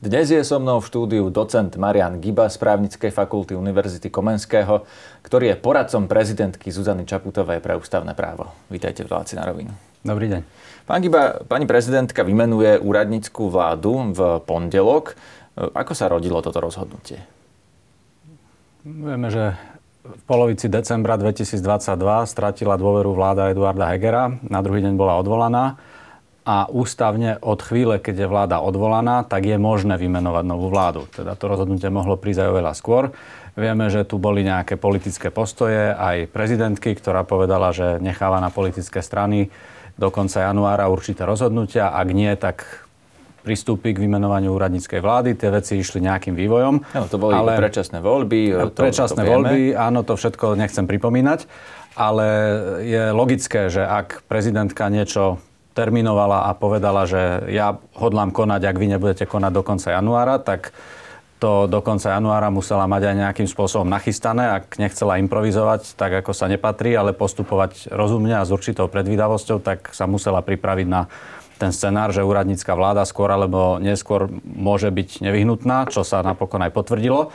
Dnes je so mnou v štúdiu docent Marian Giba z právnickej fakulty Univerzity Komenského, ktorý je poradcom prezidentky Zuzany Čaputovej pre ústavné právo. Vítajte v relácii na rovinu. Dobrý deň. Pán Giba, pani prezidentka vymenuje úradníckú vládu v pondelok. Ako sa rodilo toto rozhodnutie? Vieme, že v polovici decembra 2022 stratila dôveru vláda Eduarda Hegera. Na druhý deň bola odvolaná a ústavne od chvíle, keď je vláda odvolaná, tak je možné vymenovať novú vládu. Teda to rozhodnutie mohlo prísť aj oveľa skôr. Vieme, že tu boli nejaké politické postoje, aj prezidentky, ktorá povedala, že necháva na politické strany do konca januára určité rozhodnutia. Ak nie, tak pristúpi k vymenovaniu úradníckej vlády. Tie veci išli nejakým vývojom. No, to boli ale predčasné voľby. To, predčasné to voľby, áno, to všetko nechcem pripomínať. Ale je logické, že ak prezidentka niečo terminovala a povedala, že ja hodlám konať, ak vy nebudete konať do konca januára, tak to do konca januára musela mať aj nejakým spôsobom nachystané. Ak nechcela improvizovať, tak ako sa nepatrí, ale postupovať rozumne a s určitou predvídavosťou, tak sa musela pripraviť na ten scenár, že úradnícka vláda skôr alebo neskôr môže byť nevyhnutná, čo sa napokon aj potvrdilo.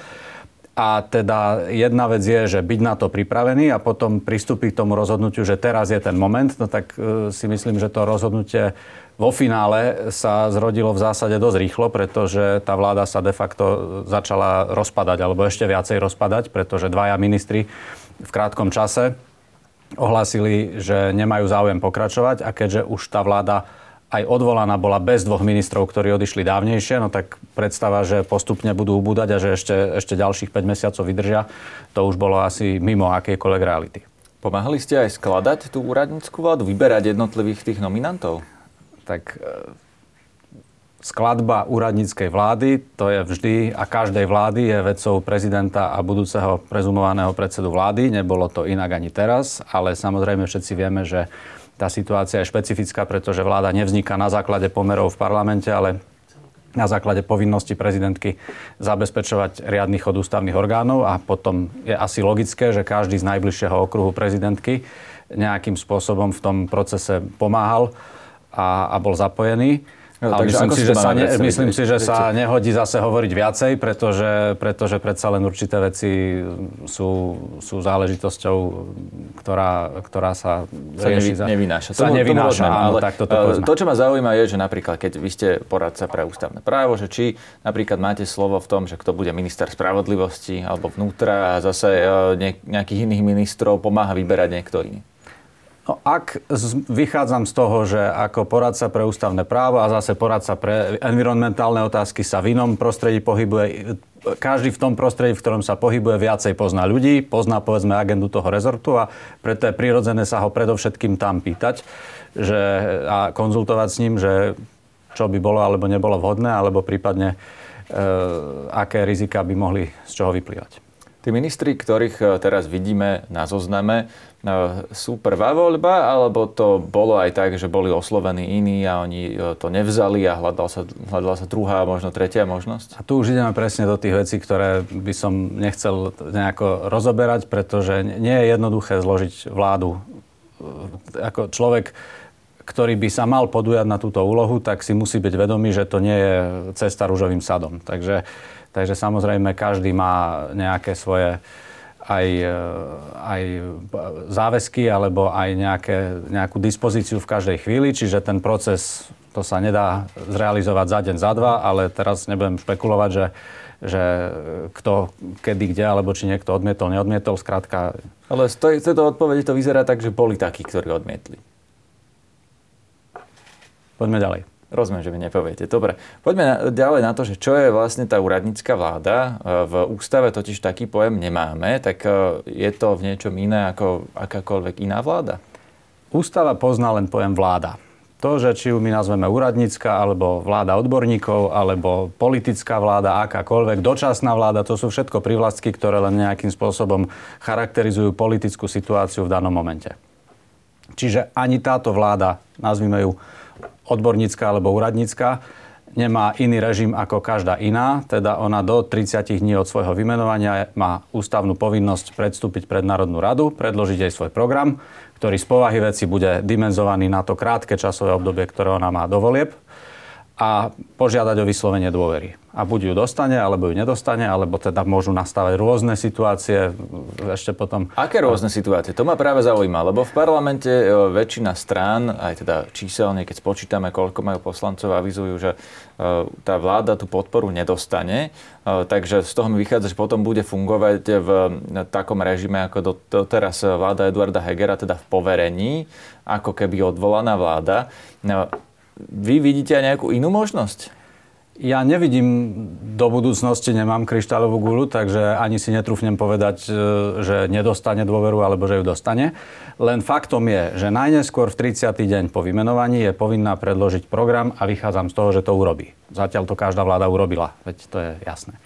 A teda jedna vec je, že byť na to pripravený a potom pristúpiť k tomu rozhodnutiu, že teraz je ten moment, no tak e, si myslím, že to rozhodnutie vo finále sa zrodilo v zásade dosť rýchlo, pretože tá vláda sa de facto začala rozpadať, alebo ešte viacej rozpadať, pretože dvaja ministri v krátkom čase ohlásili, že nemajú záujem pokračovať a keďže už tá vláda aj odvolaná bola bez dvoch ministrov, ktorí odišli dávnejšie, no tak predstava, že postupne budú ubúdať a že ešte, ešte ďalších 5 mesiacov vydržia, to už bolo asi mimo akejkoľvek reality. Pomáhali ste aj skladať tú úradnícku vládu, vyberať jednotlivých tých nominantov? Tak e, skladba úradníckej vlády, to je vždy a každej vlády je vecou prezidenta a budúceho prezumovaného predsedu vlády. Nebolo to inak ani teraz, ale samozrejme všetci vieme, že tá situácia je špecifická, pretože vláda nevzniká na základe pomerov v parlamente, ale na základe povinnosti prezidentky zabezpečovať riadny chod ústavných orgánov a potom je asi logické, že každý z najbližšieho okruhu prezidentky nejakým spôsobom v tom procese pomáhal a, a bol zapojený. No, Ale myslím, si, že sa, ne, myslím si, že sa nehodí zase hovoriť viacej, pretože, pretože predsa len určité veci sú, sú záležitosťou, ktorá, ktorá sa, sa rieši. Nevy, nevynáša. Sa tomu, nevynáša, tomu áno, ale tak toto uh, To, čo ma zaujíma, je, že napríklad, keď vy ste poradca pre ústavné právo, že či napríklad máte slovo v tom, že kto bude minister spravodlivosti alebo vnútra a zase uh, nejakých iných ministrov pomáha vyberať niekto iný. No, ak z, vychádzam z toho, že ako poradca pre ústavné právo a zase poradca pre environmentálne otázky sa v inom prostredí pohybuje, každý v tom prostredí, v ktorom sa pohybuje, viacej pozná ľudí, pozná povedzme agendu toho rezortu a preto je prirodzené sa ho predovšetkým tam pýtať že, a konzultovať s ním, že čo by bolo alebo nebolo vhodné, alebo prípadne e, aké rizika by mohli z čoho vyplývať. Tí ministri, ktorých e, teraz vidíme na zozname, sú prvá voľba, alebo to bolo aj tak, že boli oslovení iní a oni e, to nevzali a hľadala sa, hľadala sa druhá, možno tretia možnosť? A tu už ideme presne do tých vecí, ktoré by som nechcel nejako rozoberať, pretože nie je jednoduché zložiť vládu. Ako človek, ktorý by sa mal podujať na túto úlohu, tak si musí byť vedomý, že to nie je cesta rúžovým sadom. Takže Takže samozrejme každý má nejaké svoje aj, e, aj záväzky alebo aj nejaké, nejakú dispozíciu v každej chvíli, čiže ten proces to sa nedá zrealizovať za deň, za dva, ale teraz nebudem špekulovať, že, že kto, kedy, kde, alebo či niekto odmietol, neodmietol, skrátka. Ale z tejto odpovede to vyzerá tak, že boli takí, ktorí odmietli. Poďme ďalej. Rozumiem, že mi nepoviete. Dobre, poďme na, ďalej na to, že čo je vlastne tá úradnícka vláda. E, v ústave totiž taký pojem nemáme, tak e, je to v niečom iné ako akákoľvek iná vláda? Ústava pozná len pojem vláda. To, že či ju my nazveme úradnícka, alebo vláda odborníkov, alebo politická vláda, akákoľvek, dočasná vláda, to sú všetko privlastky, ktoré len nejakým spôsobom charakterizujú politickú situáciu v danom momente. Čiže ani táto vláda, nazvime ju odbornícka alebo úradnícka, nemá iný režim ako každá iná, teda ona do 30 dní od svojho vymenovania má ústavnú povinnosť predstúpiť pred Národnú radu, predložiť jej svoj program, ktorý z povahy veci bude dimenzovaný na to krátke časové obdobie, ktoré ona má do volieb. A požiadať o vyslovenie dôvery. A buď ju dostane, alebo ju nedostane, alebo teda môžu nastávať rôzne situácie ešte potom. Aké rôzne situácie? To ma práve zaujíma, lebo v parlamente e, väčšina strán, aj teda číselne, keď spočítame, koľko majú poslancov, avizujú, že e, tá vláda tú podporu nedostane. E, takže z toho mi vychádza, že potom bude fungovať v takom režime, ako doteraz vláda Eduarda Hegera, teda v poverení, ako keby odvolaná vláda. Vy vidíte aj nejakú inú možnosť? Ja nevidím do budúcnosti, nemám kryštáľovú gulu, takže ani si netrúfnem povedať, e, že nedostane dôveru alebo že ju dostane. Len faktom je, že najneskôr v 30. deň po vymenovaní je povinná predložiť program a vychádzam z toho, že to urobí. Zatiaľ to každá vláda urobila, veď to je jasné.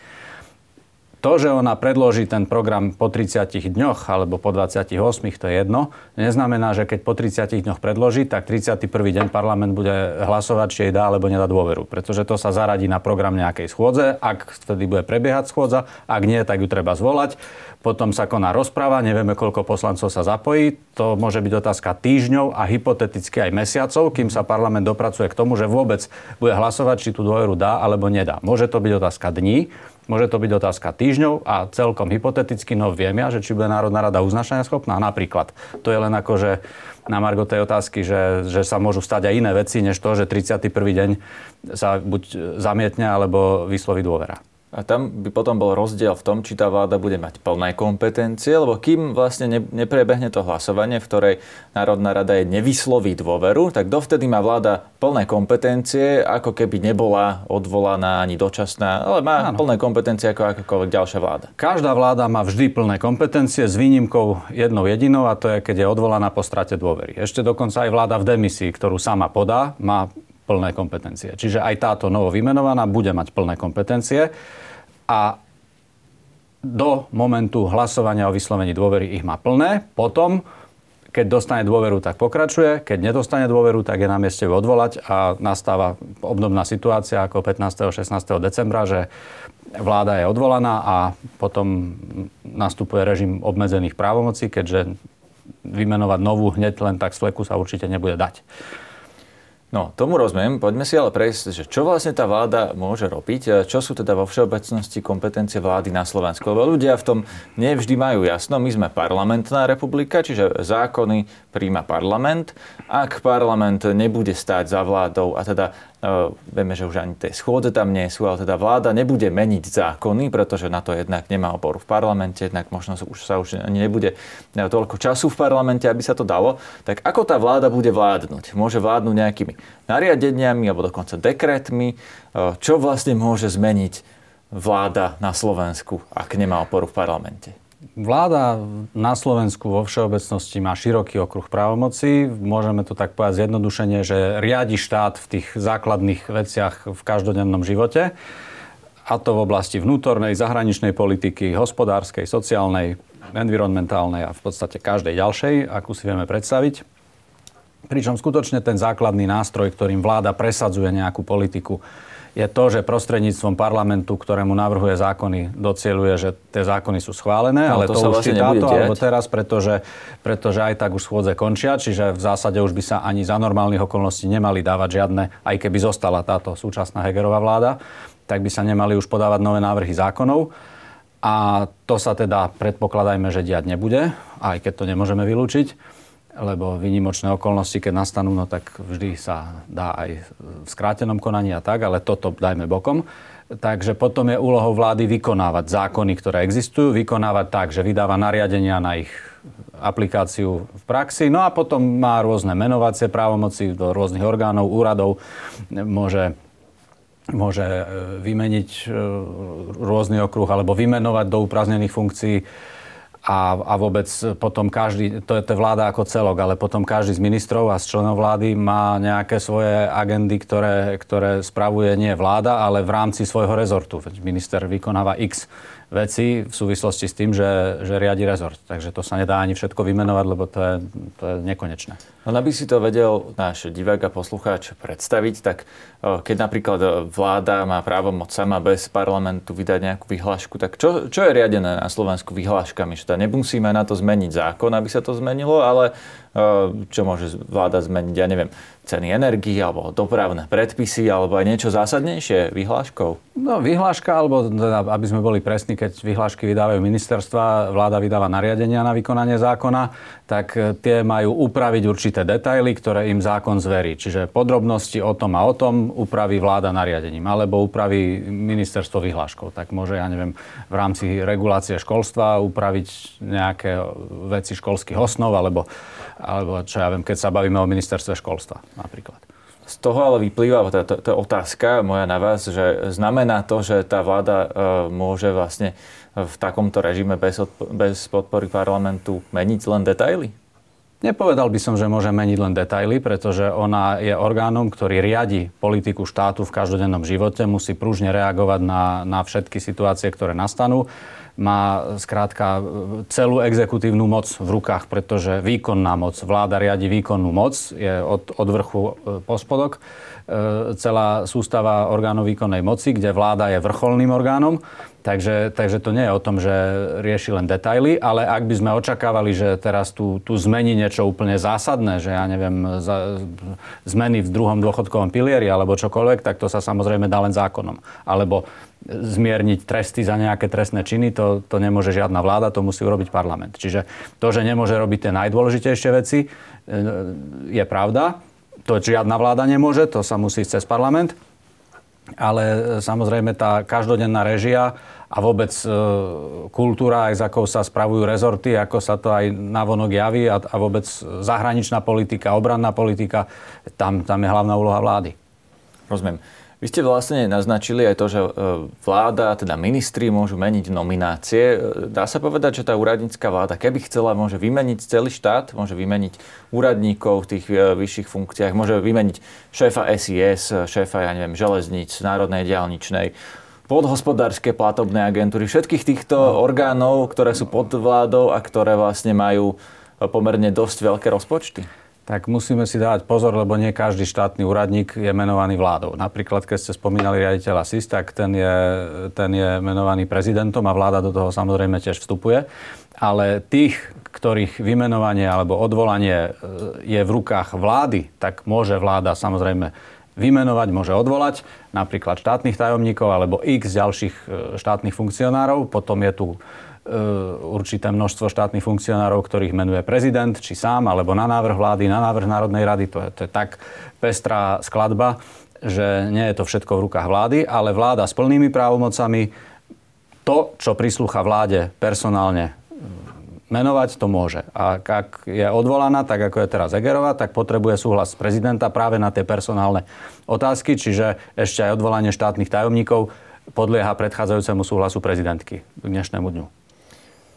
To, že ona predloží ten program po 30 dňoch alebo po 28, to je jedno, neznamená, že keď po 30 dňoch predloží, tak 31. deň parlament bude hlasovať, či jej dá alebo nedá dôveru. Pretože to sa zaradí na program nejakej schôdze, ak vtedy bude prebiehať schôdza, ak nie, tak ju treba zvolať. Potom sa koná rozpráva, nevieme, koľko poslancov sa zapojí. To môže byť otázka týždňov a hypoteticky aj mesiacov, kým sa parlament dopracuje k tomu, že vôbec bude hlasovať, či tú dôveru dá alebo nedá. Môže to byť otázka dní, Môže to byť otázka týždňov a celkom hypoteticky, no viem ja, že či bude Národná rada uznašania schopná. Napríklad. To je len ako, že na margo tej otázky, že, že sa môžu stať aj iné veci, než to, že 31. deň sa buď zamietne, alebo vysloví dôvera. A tam by potom bol rozdiel v tom, či tá vláda bude mať plné kompetencie, lebo kým vlastne ne, neprebehne to hlasovanie, v ktorej Národná rada je nevysloví dôveru, tak dovtedy má vláda plné kompetencie, ako keby nebola odvolaná ani dočasná, ale má ano. plné kompetencie ako akákoľvek ďalšia vláda. Každá vláda má vždy plné kompetencie s výnimkou jednou jedinou a to je, keď je odvolaná po strate dôvery. Ešte dokonca aj vláda v demisii, ktorú sama podá, má plné kompetencie. Čiže aj táto novo vymenovaná bude mať plné kompetencie a do momentu hlasovania o vyslovení dôvery ich má plné. Potom, keď dostane dôveru, tak pokračuje. Keď nedostane dôveru, tak je na mieste ju odvolať a nastáva obdobná situácia ako 15. 16. decembra, že vláda je odvolaná a potom nastupuje režim obmedzených právomocí, keďže vymenovať novú hneď len tak z fleku sa určite nebude dať. No, tomu rozumiem. Poďme si ale prejsť, že čo vlastne tá vláda môže robiť, čo sú teda vo všeobecnosti kompetencie vlády na Slovensku. Lebo ľudia v tom nevždy majú jasno. My sme parlamentná republika, čiže zákony príjma parlament. Ak parlament nebude stáť za vládou a teda vieme, že už ani tie schôdze tam nie sú, ale teda vláda nebude meniť zákony, pretože na to jednak nemá oporu v parlamente, jednak možno už sa už ani nebude toľko času v parlamente, aby sa to dalo. Tak ako tá vláda bude vládnuť? Môže vládnuť nejakými nariadeniami alebo dokonca dekretmi? Uh, čo vlastne môže zmeniť vláda na Slovensku, ak nemá oporu v parlamente? Vláda na Slovensku vo všeobecnosti má široký okruh právomocí. Môžeme to tak povedať zjednodušene, že riadi štát v tých základných veciach v každodennom živote. A to v oblasti vnútornej, zahraničnej politiky, hospodárskej, sociálnej, environmentálnej a v podstate každej ďalšej, akú si vieme predstaviť. Pričom skutočne ten základný nástroj, ktorým vláda presadzuje nejakú politiku, je to, že prostredníctvom parlamentu, ktorému navrhuje zákony, docieluje, že tie zákony sú schválené, no, ale to, to už vlastne táto alebo teraz, pretože, pretože aj tak už schôdze končia, čiže v zásade už by sa ani za normálnych okolností nemali dávať žiadne, aj keby zostala táto súčasná Hegerová vláda, tak by sa nemali už podávať nové návrhy zákonov. A to sa teda predpokladajme, že diať nebude, aj keď to nemôžeme vylúčiť lebo výnimočné okolnosti, keď nastanú, no tak vždy sa dá aj v skrátenom konaní a tak, ale toto dajme bokom. Takže potom je úlohou vlády vykonávať zákony, ktoré existujú, vykonávať tak, že vydáva nariadenia na ich aplikáciu v praxi, no a potom má rôzne menovacie právomoci do rôznych orgánov, úradov, môže môže e, vymeniť e, rôzny okruh alebo vymenovať do upraznených funkcií a, a vôbec potom každý, to je to vláda ako celok, ale potom každý z ministrov a z členov vlády má nejaké svoje agendy, ktoré, ktoré spravuje nie vláda, ale v rámci svojho rezortu. Minister vykonáva X veci v súvislosti s tým, že, že riadi rezort. Takže to sa nedá ani všetko vymenovať, lebo to je, to je nekonečné. No aby si to vedel náš divák a poslucháč predstaviť, tak keď napríklad vláda má právo moc sama bez parlamentu vydať nejakú vyhlášku, tak čo, čo je riadené na Slovensku vyhláškami? Že nemusíme na to zmeniť zákon, aby sa to zmenilo, ale čo môže vláda zmeniť, ja neviem, ceny energii alebo dopravné predpisy alebo aj niečo zásadnejšie vyhláškou? No vyhláška, alebo teda, aby sme boli presní, keď vyhlášky vydávajú ministerstva, vláda vydáva nariadenia na vykonanie zákona, tak tie majú upraviť určité detaily, ktoré im zákon zverí. Čiže podrobnosti o tom a o tom upraví vláda nariadením, alebo upraví ministerstvo vyhláškou. Tak môže, ja neviem, v rámci regulácie školstva upraviť nejaké veci školských osnov, alebo, alebo čo ja viem, keď sa bavíme o ministerstve školstva napríklad. Z toho ale vyplýva tá, tá, tá otázka moja na vás, že znamená to, že tá vláda e, môže vlastne v takomto režime bez, odpo- bez podpory parlamentu meniť len detaily? Nepovedal by som, že môže meniť len detaily, pretože ona je orgánom, ktorý riadi politiku štátu v každodennom živote, musí pružne reagovať na, na všetky situácie, ktoré nastanú. Má skrátka celú exekutívnu moc v rukách, pretože výkonná moc, vláda riadi výkonnú moc, je od, od vrchu e, po spodok. E, celá sústava orgánov výkonnej moci, kde vláda je vrcholným orgánom. Takže, takže to nie je o tom, že rieši len detaily, ale ak by sme očakávali, že teraz tu, tu zmení niečo úplne zásadné, že ja neviem, za, zmeny v druhom dôchodkovom pilieri alebo čokoľvek, tak to sa samozrejme dá len zákonom. Alebo zmierniť tresty za nejaké trestné činy, to, to nemôže žiadna vláda, to musí urobiť parlament. Čiže to, že nemôže robiť tie najdôležitejšie veci, e, je pravda. To žiadna vláda nemôže, to sa musí ísť cez parlament. Ale e, samozrejme tá každodenná režia a vôbec e, kultúra, aj za akou sa spravujú rezorty, ako sa to aj navonok javí a, a vôbec zahraničná politika, obranná politika, tam, tam je hlavná úloha vlády. Rozumiem. Vy ste vlastne naznačili aj to, že e, vláda, teda ministri môžu meniť nominácie. E, dá sa povedať, že tá úradnícka vláda, keby chcela, môže vymeniť celý štát, môže vymeniť úradníkov v tých e, vyšších funkciách, môže vymeniť šéfa SIS, šéfa, ja neviem, železníc, Národnej diálničnej, podhospodárske platobné agentúry, všetkých týchto no. orgánov, ktoré sú pod vládou a ktoré vlastne majú pomerne dosť veľké rozpočty tak musíme si dávať pozor, lebo nie každý štátny úradník je menovaný vládou. Napríklad, keď ste spomínali riaditeľa SIS, tak ten je, ten je menovaný prezidentom a vláda do toho samozrejme tiež vstupuje. Ale tých, ktorých vymenovanie alebo odvolanie e, je v rukách vlády, tak môže vláda samozrejme vymenovať, môže odvolať napríklad štátnych tajomníkov alebo x ďalších e, štátnych funkcionárov. Potom je tu E, určité množstvo štátnych funkcionárov, ktorých menuje prezident, či sám, alebo na návrh vlády, na návrh Národnej rady. To je, to je tak pestrá skladba, že nie je to všetko v rukách vlády, ale vláda s plnými právomocami to, čo prislúcha vláde personálne menovať, to môže. A ak je odvolaná, tak ako je teraz Egerová, tak potrebuje súhlas prezidenta práve na tie personálne otázky, čiže ešte aj odvolanie štátnych tajomníkov podlieha predchádzajúcemu súhlasu prezidentky k dnešnému dňu.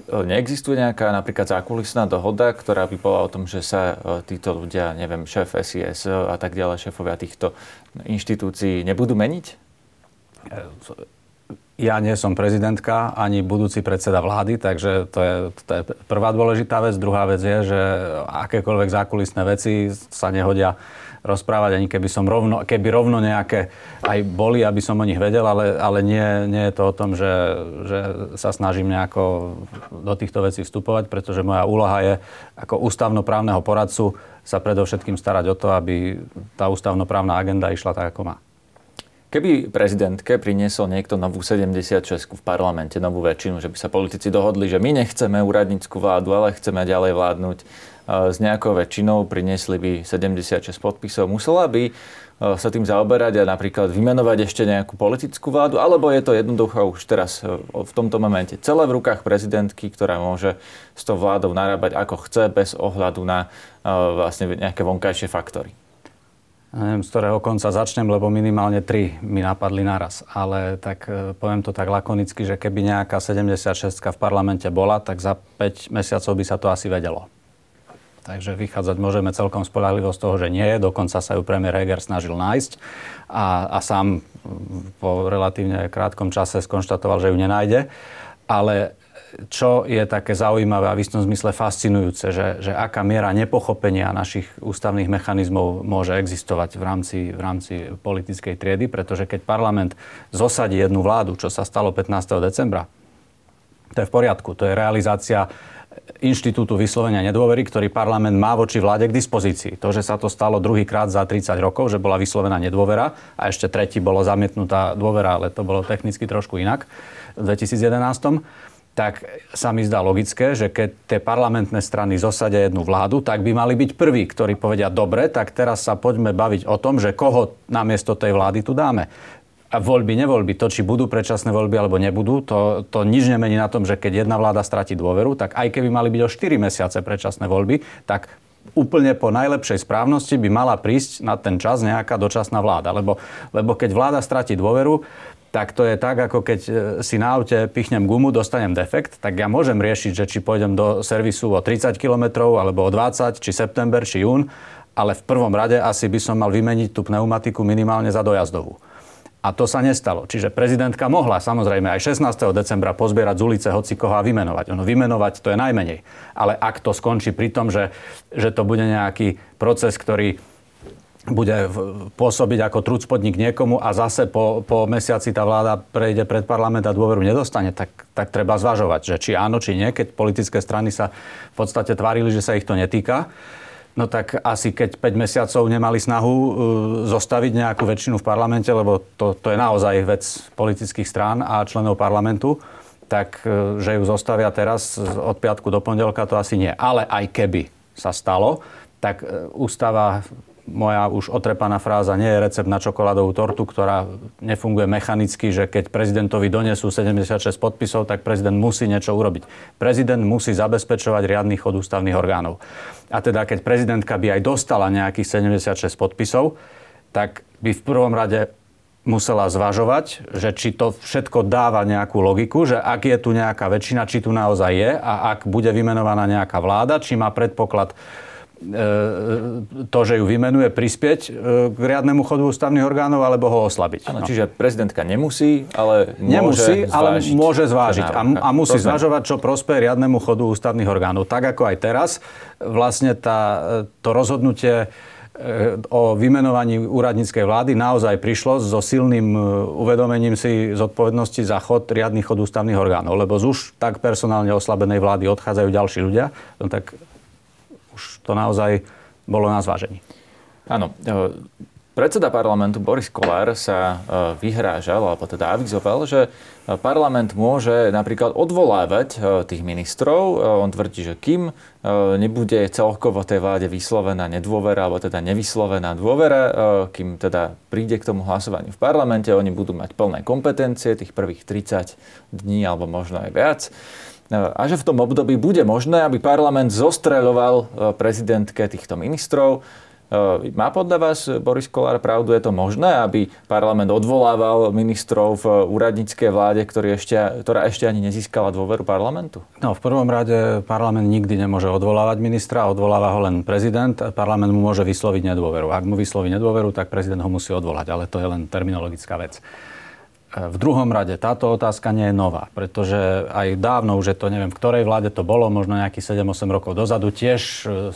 Neexistuje nejaká napríklad zákulisná dohoda, ktorá by bola o tom, že sa e, títo ľudia, neviem, šéf SIS a tak ďalej, šéfovia týchto inštitúcií nebudú meniť? Ja nie som prezidentka ani budúci predseda vlády, takže to je, to je prvá dôležitá vec. Druhá vec je, že akékoľvek zákulisné veci sa nehodia rozprávať, ani keby som rovno, keby rovno nejaké aj boli, aby som o nich vedel, ale, ale nie, nie je to o tom, že, že sa snažím nejako do týchto vecí vstupovať, pretože moja úloha je ako ústavnoprávneho poradcu sa predovšetkým starať o to, aby tá ústavnoprávna agenda išla tak, ako má. Keby prezidentke priniesol niekto novú 76 v parlamente, novú väčšinu, že by sa politici dohodli, že my nechceme úradnícku vládu, ale chceme ďalej vládnuť s nejakou väčšinou, priniesli by 76 podpisov, musela by sa tým zaoberať a napríklad vymenovať ešte nejakú politickú vládu, alebo je to jednoducho už teraz v tomto momente celé v rukách prezidentky, ktorá môže s tou vládou narábať ako chce, bez ohľadu na vlastne nejaké vonkajšie faktory neviem, z ktorého konca začnem, lebo minimálne tri mi napadli naraz. Ale tak e, poviem to tak lakonicky, že keby nejaká 76 v parlamente bola, tak za 5 mesiacov by sa to asi vedelo. Takže vychádzať môžeme celkom spolahlivo z toho, že nie. Dokonca sa ju premiér Heger snažil nájsť a, a sám po relatívne krátkom čase skonštatoval, že ju nenájde. Ale čo je také zaujímavé a v istom zmysle fascinujúce, že, že aká miera nepochopenia našich ústavných mechanizmov môže existovať v rámci, v rámci politickej triedy, pretože keď parlament zosadí jednu vládu, čo sa stalo 15. decembra, to je v poriadku, to je realizácia inštitútu vyslovenia nedôvery, ktorý parlament má voči vláde k dispozícii. To, že sa to stalo druhýkrát za 30 rokov, že bola vyslovená nedôvera a ešte tretí bolo zamietnutá dôvera, ale to bolo technicky trošku inak v 2011 tak sa mi zdá logické, že keď tie parlamentné strany zosadia jednu vládu, tak by mali byť prví, ktorí povedia, dobre, tak teraz sa poďme baviť o tom, že koho namiesto tej vlády tu dáme. A voľby, nevoľby, to, či budú predčasné voľby alebo nebudú, to, to nič nemení na tom, že keď jedna vláda stratí dôveru, tak aj keby mali byť o 4 mesiace predčasné voľby, tak úplne po najlepšej správnosti by mala prísť na ten čas nejaká dočasná vláda. Lebo, lebo keď vláda stratí dôveru, tak to je tak, ako keď e, si na aute pichnem gumu, dostanem defekt, tak ja môžem riešiť, že či pôjdem do servisu o 30 km, alebo o 20, či september, či jún, ale v prvom rade asi by som mal vymeniť tú pneumatiku minimálne za dojazdovú. A to sa nestalo. Čiže prezidentka mohla samozrejme aj 16. decembra pozbierať z ulice hoci koho a vymenovať. Ono vymenovať to je najmenej. Ale ak to skončí pri tom, že, že to bude nejaký proces, ktorý bude pôsobiť ako trúc podnik niekomu a zase po, po mesiaci tá vláda prejde pred parlament a dôveru nedostane, tak, tak treba zvažovať, že či áno, či nie, keď politické strany sa v podstate tvárili, že sa ich to netýka. No tak asi keď 5 mesiacov nemali snahu uh, zostaviť nejakú väčšinu v parlamente, lebo to, to je naozaj vec politických strán a členov parlamentu, tak uh, že ju zostavia teraz od piatku do pondelka, to asi nie. Ale aj keby sa stalo, tak uh, ústava moja už otrepaná fráza nie je recept na čokoládovú tortu, ktorá nefunguje mechanicky, že keď prezidentovi donesú 76 podpisov, tak prezident musí niečo urobiť. Prezident musí zabezpečovať riadny chod ústavných orgánov. A teda keď prezidentka by aj dostala nejakých 76 podpisov, tak by v prvom rade musela zvažovať, že či to všetko dáva nejakú logiku, že ak je tu nejaká väčšina, či tu naozaj je a ak bude vymenovaná nejaká vláda, či má predpoklad to, že ju vymenuje, prispieť e, k riadnemu chodu ústavných orgánov alebo ho oslabiť. Ano, no. Čiže prezidentka nemusí, ale môže Nemusí, zvážiť ale môže zvážiť a, a musí to zvažovať, čo prospeje riadnemu chodu ústavných orgánov. Tak ako aj teraz, vlastne tá, to rozhodnutie e, o vymenovaní úradníckej vlády naozaj prišlo so silným uvedomením si zodpovednosti za chod, riadny chod ústavných orgánov. Lebo z už tak personálne oslabenej vlády odchádzajú ďalší ľudia, no tak to naozaj bolo na zvážení. Áno. E, predseda parlamentu Boris Kolár sa e, vyhrážal, alebo teda avizoval, že parlament môže napríklad odvolávať e, tých ministrov. On tvrdí, že kým nebude celkovo tej vláde vyslovená nedôvera, alebo teda nevyslovená dôvera, kým teda príde k tomu hlasovaniu v parlamente, oni budú mať plné kompetencie tých prvých 30 dní, alebo možno aj viac a že v tom období bude možné, aby parlament zostreľoval e, prezidentke týchto ministrov. E, má podľa vás Boris Kolár pravdu? Je to možné, aby parlament odvolával ministrov v úradníckej vláde, ktorý ešte, ktorá ešte ani nezískala dôveru parlamentu? No, v prvom rade parlament nikdy nemôže odvolávať ministra, odvoláva ho len prezident. Parlament mu môže vysloviť nedôveru. Ak mu vysloví nedôveru, tak prezident ho musí odvolať, ale to je len terminologická vec. V druhom rade táto otázka nie je nová, pretože aj dávno, už je to neviem, v ktorej vláde to bolo, možno nejakých 7-8 rokov dozadu, tiež e,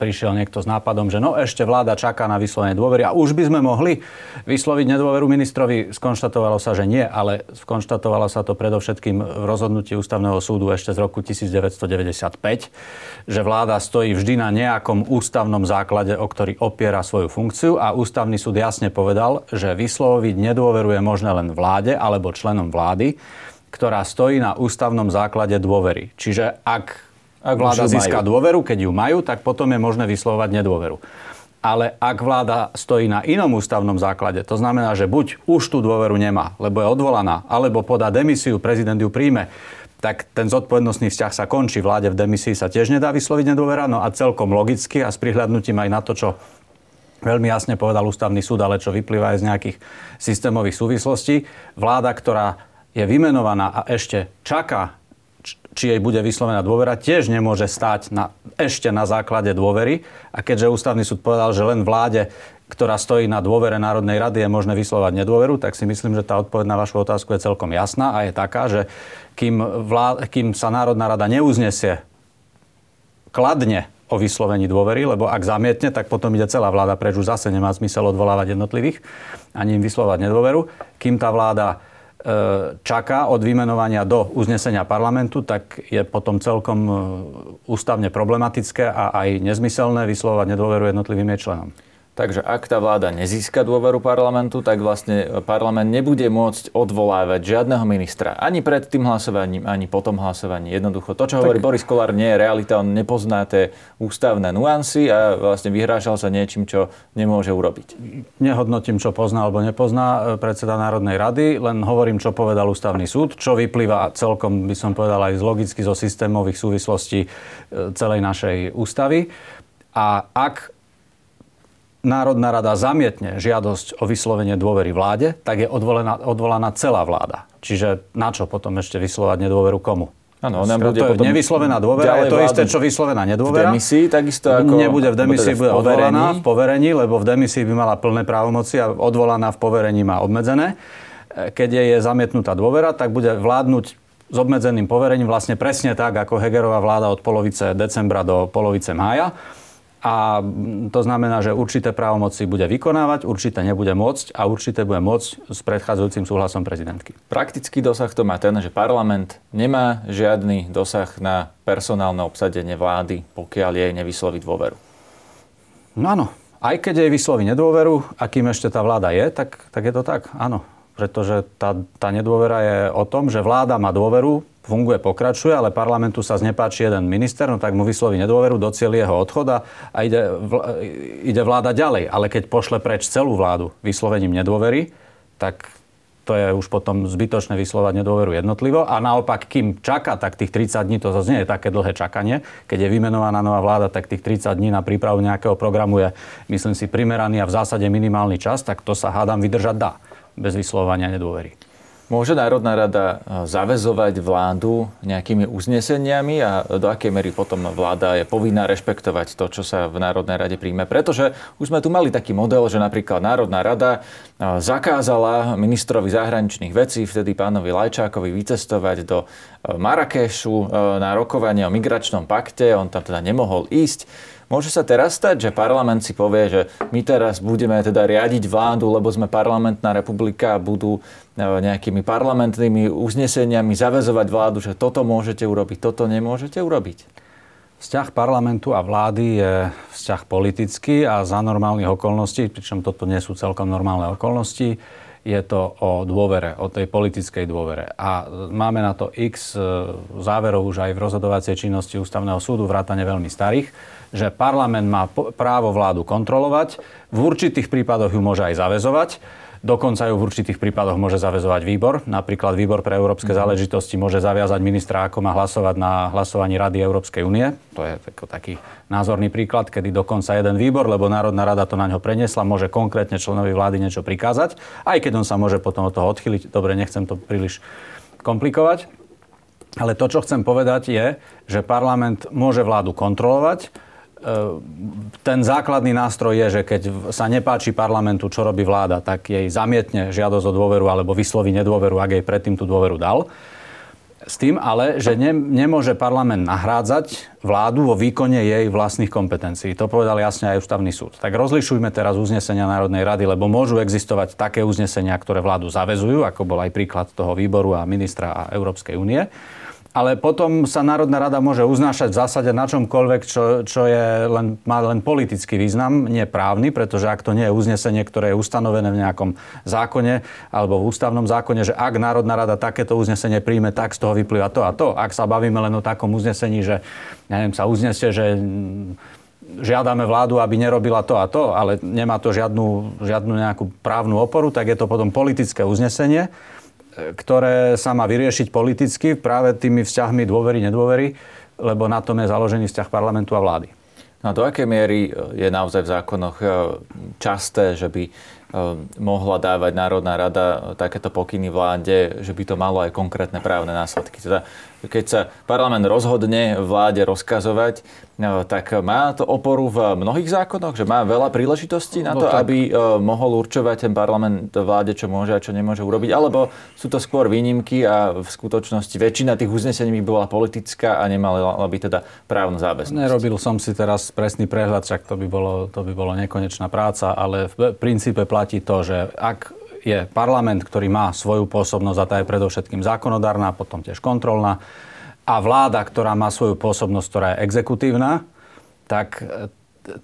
prišiel niekto s nápadom, že no ešte vláda čaká na vyslovenie dôvery a už by sme mohli vysloviť nedôveru ministrovi. Skonštatovalo sa, že nie, ale skonštatovalo sa to predovšetkým v rozhodnutí ústavného súdu ešte z roku 1995, že vláda stojí vždy na nejakom ústavnom základe, o ktorý opiera svoju funkciu a ústavný súd jasne povedal, že vysloviť nedôveru je možné len vláda vláde alebo členom vlády, ktorá stojí na ústavnom základe dôvery. Čiže ak, ak vláda získa majú. dôveru, keď ju majú, tak potom je možné vyslovať nedôveru. Ale ak vláda stojí na inom ústavnom základe, to znamená, že buď už tú dôveru nemá, lebo je odvolaná, alebo podá demisiu, prezident ju príjme, tak ten zodpovednostný vzťah sa končí. Vláde v demisii sa tiež nedá vysloviť nedôvera, no a celkom logicky a s prihľadnutím aj na to, čo veľmi jasne povedal ústavný súd, ale čo vyplýva aj z nejakých systémových súvislostí. Vláda, ktorá je vymenovaná a ešte čaká, či jej bude vyslovená dôvera, tiež nemôže stáť na, ešte na základe dôvery. A keďže ústavný súd povedal, že len vláde, ktorá stojí na dôvere Národnej rady, je možné vyslovať nedôveru, tak si myslím, že tá odpoveď na vašu otázku je celkom jasná a je taká, že kým, vlá, kým sa Národná rada neuznesie kladne o vyslovení dôvery, lebo ak zamietne, tak potom ide celá vláda preč, už zase nemá zmysel odvolávať jednotlivých, ani im vyslovať nedôveru. Kým tá vláda čaká od vymenovania do uznesenia parlamentu, tak je potom celkom ústavne problematické a aj nezmyselné vyslovať nedôveru jednotlivým jej členom. Takže ak tá vláda nezíska dôveru parlamentu, tak vlastne parlament nebude môcť odvolávať žiadneho ministra. Ani pred tým hlasovaním, ani po tom hlasovaní. Jednoducho to, čo tak... hovorí Boris Kolár, nie je realita. On nepozná tie ústavné nuancy a vlastne vyhrážal sa niečím, čo nemôže urobiť. Nehodnotím, čo pozná alebo nepozná e, predseda Národnej rady, len hovorím, čo povedal ústavný súd, čo vyplýva celkom, by som povedal, aj z logicky zo systémových súvislostí e, celej našej ústavy. A ak Národná rada zamietne žiadosť o vyslovenie dôvery vláde, tak je odvolená, odvolaná celá vláda. Čiže na čo potom ešte vyslovať nedôveru komu? Áno, ona bude to potom nevyslovená dôvera, je to isté, čo vyslovená nedôvera. V demisii takisto ako... Nebude v demisii, bude odvolaná v poverení, lebo v demisii by mala plné právomoci a odvolaná v poverení má obmedzené. Keď je zamietnutá dôvera, tak bude vládnuť s obmedzeným poverením vlastne presne tak, ako Hegerová vláda od polovice decembra do polovice mája a to znamená, že určité právomoci bude vykonávať, určité nebude môcť a určité bude môcť s predchádzajúcim súhlasom prezidentky. Praktický dosah to má ten, že parlament nemá žiadny dosah na personálne obsadenie vlády, pokiaľ jej nevysloví dôveru. No áno, aj keď jej vysloví nedôveru, akým ešte tá vláda je, tak, tak je to tak, áno. Pretože tá, tá nedôvera je o tom, že vláda má dôveru funguje, pokračuje, ale parlamentu sa znepáči jeden minister, no tak mu vysloví nedôveru, docieli jeho odchod a, a ide, vl- ide vláda ďalej. Ale keď pošle preč celú vládu vyslovením nedôvery, tak to je už potom zbytočné vyslovať nedôveru jednotlivo. A naopak, kým čaká, tak tých 30 dní, to zase nie je také dlhé čakanie. Keď je vymenovaná nová vláda, tak tých 30 dní na prípravu nejakého programu je, myslím si, primeraný a v zásade minimálny čas, tak to sa hádam vydržať dá bez vyslovania nedôvery. Môže Národná rada e, zavezovať vládu nejakými uzneseniami a do akej mery potom vláda je povinná rešpektovať to, čo sa v Národnej rade príjme? Pretože už sme tu mali taký model, že napríklad Národná rada e, zakázala ministrovi zahraničných vecí, vtedy pánovi Lajčákovi, vycestovať do e, Marrakešu na rokovanie o migračnom pakte. On tam teda nemohol ísť. Môže sa teraz stať, že parlament si povie, že my teraz budeme teda riadiť vládu, lebo sme parlamentná republika a budú e, nejakými parlamentnými uzneseniami zavezovať vládu, že toto môžete urobiť, toto nemôžete urobiť? Vzťah parlamentu a vlády je vzťah politický a za normálnych okolností, pričom toto nie sú celkom normálne okolnosti, je to o dôvere, o tej politickej dôvere. A máme na to x e, záverov už aj v rozhodovacej činnosti Ústavného súdu, vrátane veľmi starých, že parlament má právo vládu kontrolovať, v určitých prípadoch ju môže aj zavezovať, Dokonca ju v určitých prípadoch môže zavezovať výbor. Napríklad výbor pre európske mm. záležitosti môže zaviazať ministra, ako má hlasovať na hlasovaní Rady Európskej únie. To je taký názorný príklad, kedy dokonca jeden výbor, lebo Národná rada to na ňo preniesla, môže konkrétne členovi vlády niečo prikázať, aj keď on sa môže potom od toho odchyliť. Dobre, nechcem to príliš komplikovať. Ale to, čo chcem povedať, je, že parlament môže vládu kontrolovať, ten základný nástroj je, že keď sa nepáči parlamentu, čo robí vláda, tak jej zamietne žiadosť o dôveru alebo vysloví nedôveru, ak jej predtým tú dôveru dal. S tým ale, že ne, nemôže parlament nahrádzať vládu vo výkone jej vlastných kompetencií. To povedal jasne aj ústavný súd. Tak rozlišujme teraz uznesenia Národnej rady, lebo môžu existovať také uznesenia, ktoré vládu zavezujú, ako bol aj príklad toho výboru a ministra a Európskej únie ale potom sa Národná rada môže uznášať v zásade na čomkoľvek, čo, čo je len, má len politický význam, nie právny, pretože ak to nie je uznesenie, ktoré je ustanovené v nejakom zákone alebo v ústavnom zákone, že ak Národná rada takéto uznesenie príjme, tak z toho vyplýva to a to. Ak sa bavíme len o takom uznesení, že ja neviem, sa uznesie, že žiadame vládu, aby nerobila to a to, ale nemá to žiadnu, žiadnu nejakú právnu oporu, tak je to potom politické uznesenie ktoré sa má vyriešiť politicky práve tými vzťahmi dôvery, nedôvery, lebo na tom je založený vzťah parlamentu a vlády. No a do akej miery je naozaj v zákonoch e, časté, že by e, mohla dávať Národná rada takéto pokyny vláde, že by to malo aj konkrétne právne následky. Teda keď sa parlament rozhodne vláde rozkazovať, tak má to oporu v mnohých zákonoch, že má veľa príležitostí na no to, no, aby e, mohol určovať ten parlament vláde, čo môže a čo nemôže urobiť, alebo sú to skôr výnimky a v skutočnosti väčšina tých uznesení by bola politická a nemala by teda právnu záväznosť. Nerobil som si teraz presný prehľad, však to by bolo, to by bolo nekonečná práca, ale v princípe platí to, že ak je parlament, ktorý má svoju pôsobnosť a tá je predovšetkým zákonodárna, potom tiež kontrolná a vláda, ktorá má svoju pôsobnosť, ktorá je exekutívna, tak e,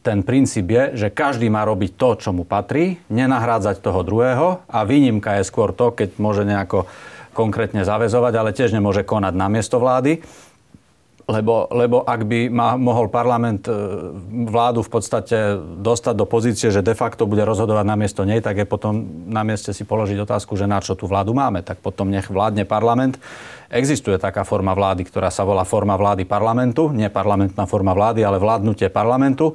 ten princíp je, že každý má robiť to, čo mu patrí, nenahrádzať toho druhého a výnimka je skôr to, keď môže nejako konkrétne zavezovať, ale tiež nemôže konať na miesto vlády. Lebo, lebo ak by ma, mohol parlament e, vládu v podstate dostať do pozície, že de facto bude rozhodovať na miesto nej, tak je potom na mieste si položiť otázku, že na čo tú vládu máme. Tak potom nech vládne parlament. Existuje taká forma vlády, ktorá sa volá forma vlády parlamentu, nie parlamentná forma vlády, ale vládnutie parlamentu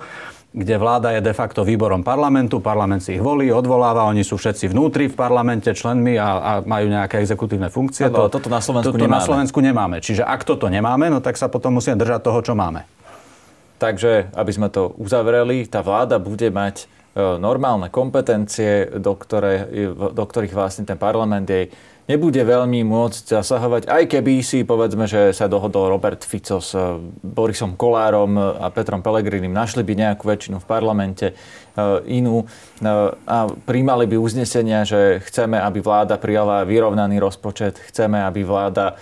kde vláda je de facto výborom parlamentu, parlament si ich volí, odvoláva, oni sú všetci vnútri v parlamente členmi a, a majú nejaké exekutívne funkcie. Ale to, toto na Slovensku toto nemáme. na Slovensku nemáme. Čiže ak toto nemáme, no tak sa potom musíme držať toho, čo máme. Takže, aby sme to uzavreli, tá vláda bude mať e, normálne kompetencie, do, ktoré, do ktorých vlastne ten parlament jej nebude veľmi môcť zasahovať, aj keby si povedzme, že sa dohodol Robert Fico s eh, Borisom Kolárom a Petrom Pelegrinim, našli by nejakú väčšinu v parlamente eh, inú eh, a príjmali by uznesenia, že chceme, aby vláda prijala vyrovnaný rozpočet, chceme, aby vláda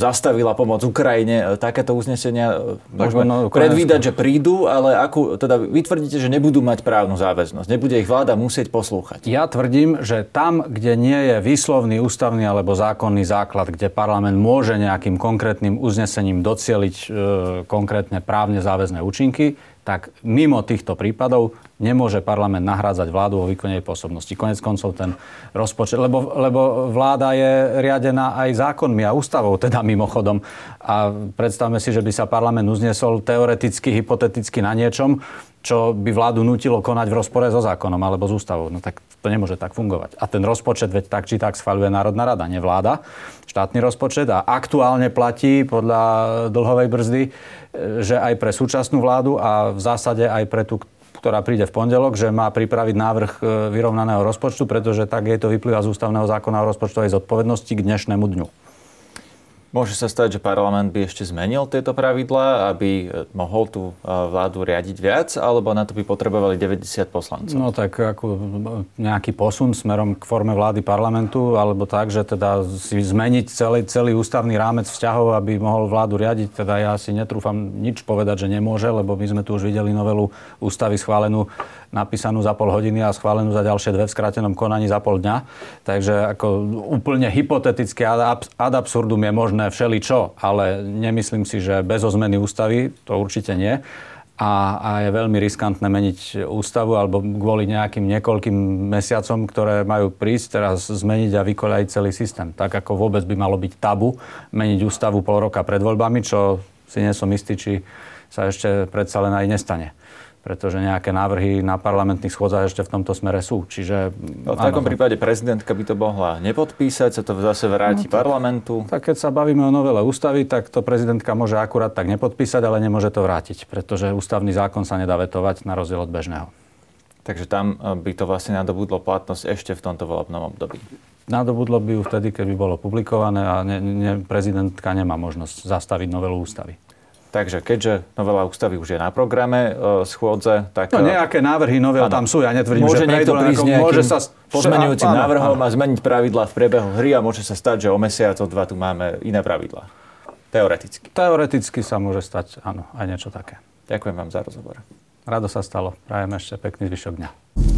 zastavila pomoc Ukrajine. E, takéto uznesenia e, môžeme no, predvídať, že prídu, ale akú, teda vy tvrdíte, že nebudú mať právnu záväznosť. Nebude ich vláda musieť poslúchať. Ja tvrdím, že tam, kde nie je výslovný ústavný alebo zákonný základ, kde parlament môže nejakým konkrétnym uznesením docieliť e, konkrétne právne záväzné účinky, tak mimo týchto prípadov nemôže parlament nahrádzať vládu vo výkone pôsobnosti. Konec koncov ten rozpočet, lebo, lebo vláda je riadená aj zákonmi a ústavou, teda mimochodom. A predstavme si, že by sa parlament uznesol teoreticky, hypoteticky na niečom, čo by vládu nutilo konať v rozpore so zákonom alebo s ústavou. No tak to nemôže tak fungovať. A ten rozpočet veď tak či tak schvaľuje Národná rada, nie vláda, štátny rozpočet a aktuálne platí podľa dlhovej brzdy že aj pre súčasnú vládu a v zásade aj pre tú, ktorá príde v pondelok, že má pripraviť návrh e, vyrovnaného rozpočtu, pretože tak jej to vyplýva z ústavného zákona o rozpočtovej zodpovednosti k dnešnému dňu. Môže sa stať, že parlament by ešte zmenil tieto pravidlá, aby e, mohol tú e, vládu riadiť viac, alebo na to by potrebovali 90 poslancov? No tak ako nejaký posun smerom k forme vlády parlamentu, alebo tak, že teda si zmeniť celý, celý ústavný rámec vzťahov, aby mohol vládu riadiť. Teda ja si netrúfam nič povedať, že nemôže, lebo my sme tu už videli novelu ústavy schválenú napísanú za pol hodiny a schválenú za ďalšie dve v skrátenom konaní za pol dňa. Takže ako úplne hypoteticky ad absurdum je možné všeličo, ale nemyslím si, že bez zmeny ústavy to určite nie. A, a je veľmi riskantné meniť ústavu alebo kvôli nejakým niekoľkým mesiacom, ktoré majú prísť teraz zmeniť a vykoľajiť celý systém. Tak ako vôbec by malo byť tabu meniť ústavu pol roka pred voľbami, čo si nie som istý, či sa ešte predsa len aj nestane pretože nejaké návrhy na parlamentných schôdzach ešte v tomto smere sú. Čiže, no, v takom áno, prípade prezidentka by to mohla nepodpísať, sa to zase vráti no, tak, parlamentu. Tak keď sa bavíme o novele ústavy, tak to prezidentka môže akurát tak nepodpísať, ale nemôže to vrátiť, pretože ústavný zákon sa nedá vetovať na rozdiel od bežného. Takže tam eh, by to vlastne nadobudlo platnosť ešte v tomto volebnom období. Nadobudlo by ju vtedy, keď by bolo publikované a ne, ne, prezidentka nemá možnosť zastaviť novelu ústavy. Takže keďže novela ústavy už je na programe e, schôdze, tak... No e, nejaké návrhy novel tam sú, ja netvrdím, môže že niekto prísť ako, môže sa pozmenujúcim návrhom a zmeniť pravidla v priebehu hry a môže sa stať, že o mesiac, o dva tu máme iné pravidla. Teoreticky. Teoreticky sa môže stať, áno, aj niečo také. Ďakujem vám za rozhovor. Rado sa stalo. Prajem ešte pekný zvyšok dňa.